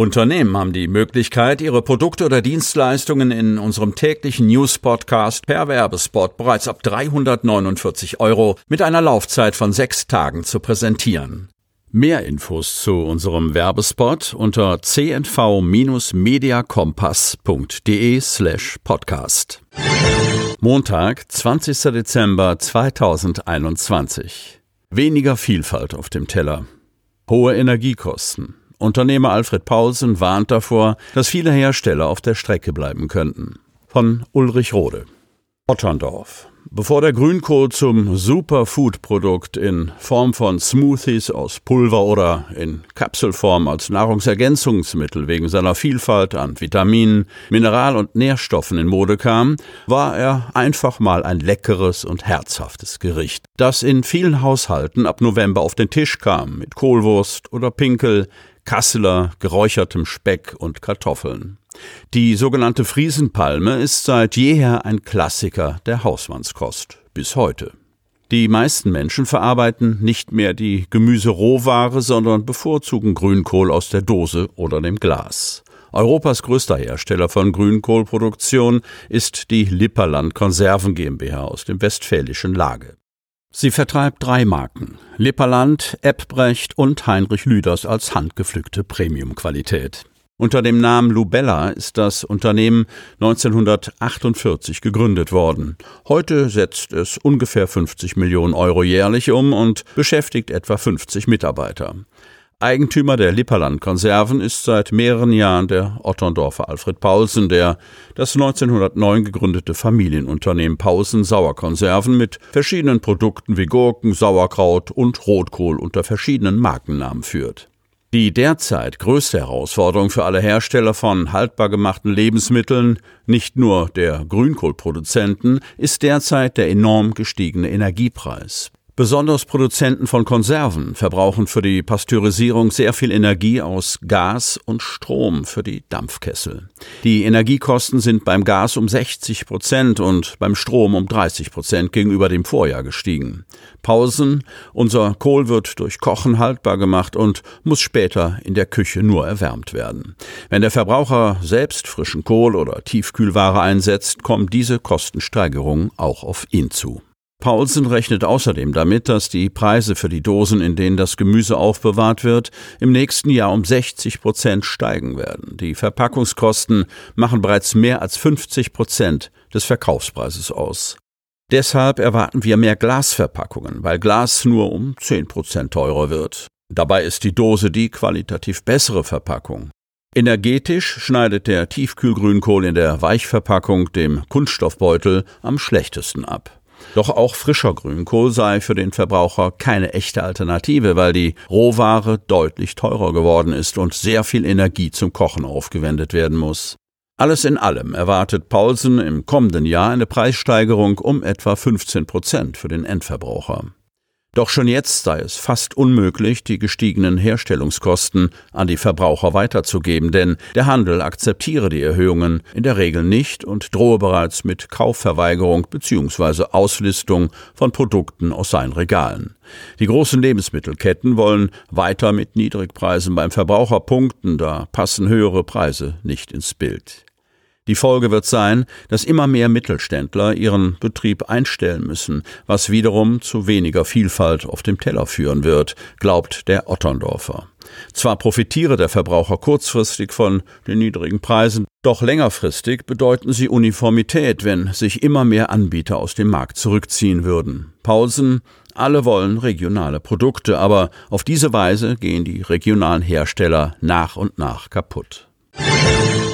Unternehmen haben die Möglichkeit, ihre Produkte oder Dienstleistungen in unserem täglichen News-Podcast per Werbespot bereits ab 349 Euro mit einer Laufzeit von sechs Tagen zu präsentieren. Mehr Infos zu unserem Werbespot unter cnv-mediakompass.de slash podcast. Montag, 20. Dezember 2021. Weniger Vielfalt auf dem Teller. Hohe Energiekosten. Unternehmer Alfred Paulsen warnt davor, dass viele Hersteller auf der Strecke bleiben könnten. Von Ulrich Rode. Otterndorf. Bevor der Grünkohl zum Superfood-Produkt in Form von Smoothies aus Pulver oder in Kapselform als Nahrungsergänzungsmittel wegen seiner Vielfalt an Vitaminen, Mineral- und Nährstoffen in Mode kam, war er einfach mal ein leckeres und herzhaftes Gericht, das in vielen Haushalten ab November auf den Tisch kam mit Kohlwurst oder Pinkel, Kasseler, geräuchertem Speck und Kartoffeln. Die sogenannte Friesenpalme ist seit jeher ein Klassiker der Hausmannskost, bis heute. Die meisten Menschen verarbeiten nicht mehr die Gemüserohware, sondern bevorzugen Grünkohl aus der Dose oder dem Glas. Europas größter Hersteller von Grünkohlproduktion ist die Lipperland Konserven GmbH aus dem westfälischen Lage. Sie vertreibt drei Marken: Lipperland, Ebbrecht und Heinrich Lüders als handgepflückte Premiumqualität. Unter dem Namen Lubella ist das Unternehmen 1948 gegründet worden. Heute setzt es ungefähr 50 Millionen Euro jährlich um und beschäftigt etwa 50 Mitarbeiter. Eigentümer der Lipperland-Konserven ist seit mehreren Jahren der Otterndorfer Alfred Paulsen, der das 1909 gegründete Familienunternehmen Pausen Sauerkonserven mit verschiedenen Produkten wie Gurken, Sauerkraut und Rotkohl unter verschiedenen Markennamen führt. Die derzeit größte Herausforderung für alle Hersteller von haltbar gemachten Lebensmitteln, nicht nur der Grünkohlproduzenten, ist derzeit der enorm gestiegene Energiepreis. Besonders Produzenten von Konserven verbrauchen für die Pasteurisierung sehr viel Energie aus Gas und Strom für die Dampfkessel. Die Energiekosten sind beim Gas um 60 Prozent und beim Strom um 30 Prozent gegenüber dem Vorjahr gestiegen. Pausen, unser Kohl wird durch Kochen haltbar gemacht und muss später in der Küche nur erwärmt werden. Wenn der Verbraucher selbst frischen Kohl oder Tiefkühlware einsetzt, kommt diese Kostensteigerung auch auf ihn zu. Paulsen rechnet außerdem damit, dass die Preise für die Dosen, in denen das Gemüse aufbewahrt wird, im nächsten Jahr um 60 Prozent steigen werden. Die Verpackungskosten machen bereits mehr als 50 Prozent des Verkaufspreises aus. Deshalb erwarten wir mehr Glasverpackungen, weil Glas nur um 10 Prozent teurer wird. Dabei ist die Dose die qualitativ bessere Verpackung. Energetisch schneidet der Tiefkühlgrünkohl in der Weichverpackung dem Kunststoffbeutel am schlechtesten ab. Doch auch frischer Grünkohl sei für den Verbraucher keine echte Alternative, weil die Rohware deutlich teurer geworden ist und sehr viel Energie zum Kochen aufgewendet werden muss. Alles in allem erwartet Paulsen im kommenden Jahr eine Preissteigerung um etwa 15 Prozent für den Endverbraucher. Doch schon jetzt sei es fast unmöglich, die gestiegenen Herstellungskosten an die Verbraucher weiterzugeben, denn der Handel akzeptiere die Erhöhungen in der Regel nicht und drohe bereits mit Kaufverweigerung bzw. Auslistung von Produkten aus seinen Regalen. Die großen Lebensmittelketten wollen weiter mit Niedrigpreisen beim Verbraucher punkten, da passen höhere Preise nicht ins Bild. Die Folge wird sein, dass immer mehr Mittelständler ihren Betrieb einstellen müssen, was wiederum zu weniger Vielfalt auf dem Teller führen wird, glaubt der Otterndorfer. Zwar profitiere der Verbraucher kurzfristig von den niedrigen Preisen, doch längerfristig bedeuten sie Uniformität, wenn sich immer mehr Anbieter aus dem Markt zurückziehen würden. Pausen, alle wollen regionale Produkte, aber auf diese Weise gehen die regionalen Hersteller nach und nach kaputt.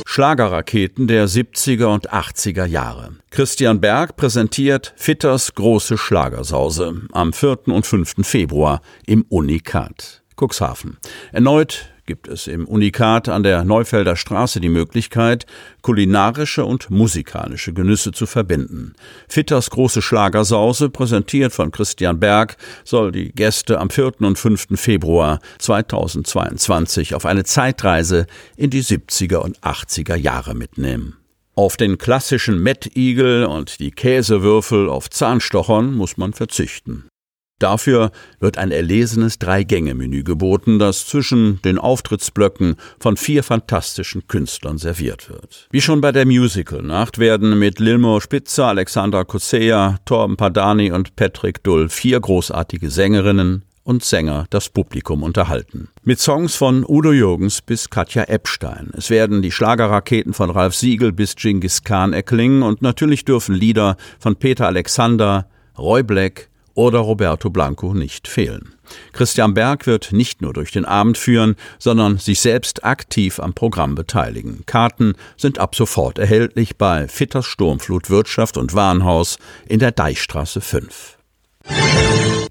Schlagerraketen der 70er und 80er Jahre. Christian Berg präsentiert Fitters große Schlagersause am 4. und 5. Februar im Unikat. Cuxhaven. Erneut gibt es im Unikat an der Neufelder Straße die Möglichkeit, kulinarische und musikalische Genüsse zu verbinden. Fitters große Schlagersause, präsentiert von Christian Berg, soll die Gäste am 4. und 5. Februar 2022 auf eine Zeitreise in die 70er und 80er Jahre mitnehmen. Auf den klassischen Mettigel und die Käsewürfel auf Zahnstochern muss man verzichten. Dafür wird ein erlesenes Drei-Gänge-Menü geboten, das zwischen den Auftrittsblöcken von vier fantastischen Künstlern serviert wird. Wie schon bei der Musical-Nacht werden mit Lilmo Spitzer, Alexandra Kosea, Torben Padani und Patrick Dull vier großartige Sängerinnen und Sänger das Publikum unterhalten. Mit Songs von Udo Jürgens bis Katja Epstein. Es werden die Schlagerraketen von Ralf Siegel bis Genghis Khan erklingen und natürlich dürfen Lieder von Peter Alexander, Roy Black, oder Roberto Blanco nicht fehlen. Christian Berg wird nicht nur durch den Abend führen, sondern sich selbst aktiv am Programm beteiligen. Karten sind ab sofort erhältlich bei Fitters Sturmflut Wirtschaft und Warenhaus in der Deichstraße 5.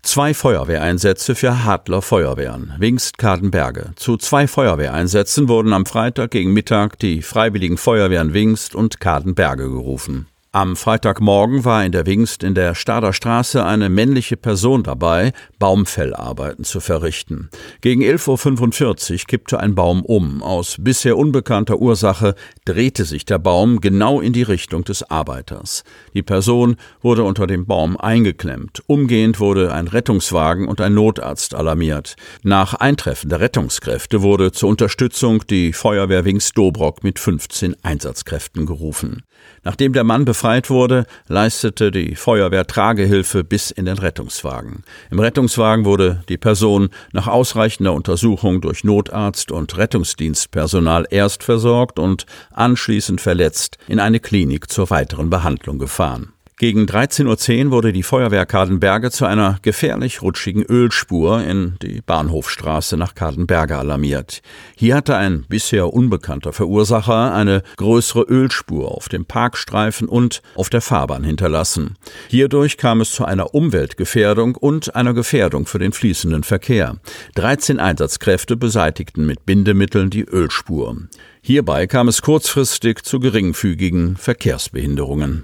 Zwei Feuerwehreinsätze für Hadler Feuerwehren, Wingst Kadenberge. Zu zwei Feuerwehreinsätzen wurden am Freitag gegen Mittag die Freiwilligen Feuerwehren Wingst und Kadenberge gerufen. Am Freitagmorgen war in der Wingst in der Stader Straße eine männliche Person dabei, Baumfellarbeiten zu verrichten. Gegen 11.45 Uhr kippte ein Baum um. Aus bisher unbekannter Ursache drehte sich der Baum genau in die Richtung des Arbeiters. Die Person wurde unter dem Baum eingeklemmt. Umgehend wurde ein Rettungswagen und ein Notarzt alarmiert. Nach Eintreffen der Rettungskräfte wurde zur Unterstützung die Feuerwehr Wingst Dobrock mit 15 Einsatzkräften gerufen. Nachdem der Mann befreit wurde, leistete die Feuerwehr Tragehilfe bis in den Rettungswagen. Im Rettungswagen wurde die Person nach ausreichender Untersuchung durch Notarzt und Rettungsdienstpersonal erst versorgt und anschließend verletzt in eine Klinik zur weiteren Behandlung gefahren. Gegen 13.10 Uhr wurde die Feuerwehr Kadenberge zu einer gefährlich rutschigen Ölspur in die Bahnhofstraße nach Kadenberge alarmiert. Hier hatte ein bisher unbekannter Verursacher eine größere Ölspur auf dem Parkstreifen und auf der Fahrbahn hinterlassen. Hierdurch kam es zu einer Umweltgefährdung und einer Gefährdung für den fließenden Verkehr. 13 Einsatzkräfte beseitigten mit Bindemitteln die Ölspur. Hierbei kam es kurzfristig zu geringfügigen Verkehrsbehinderungen.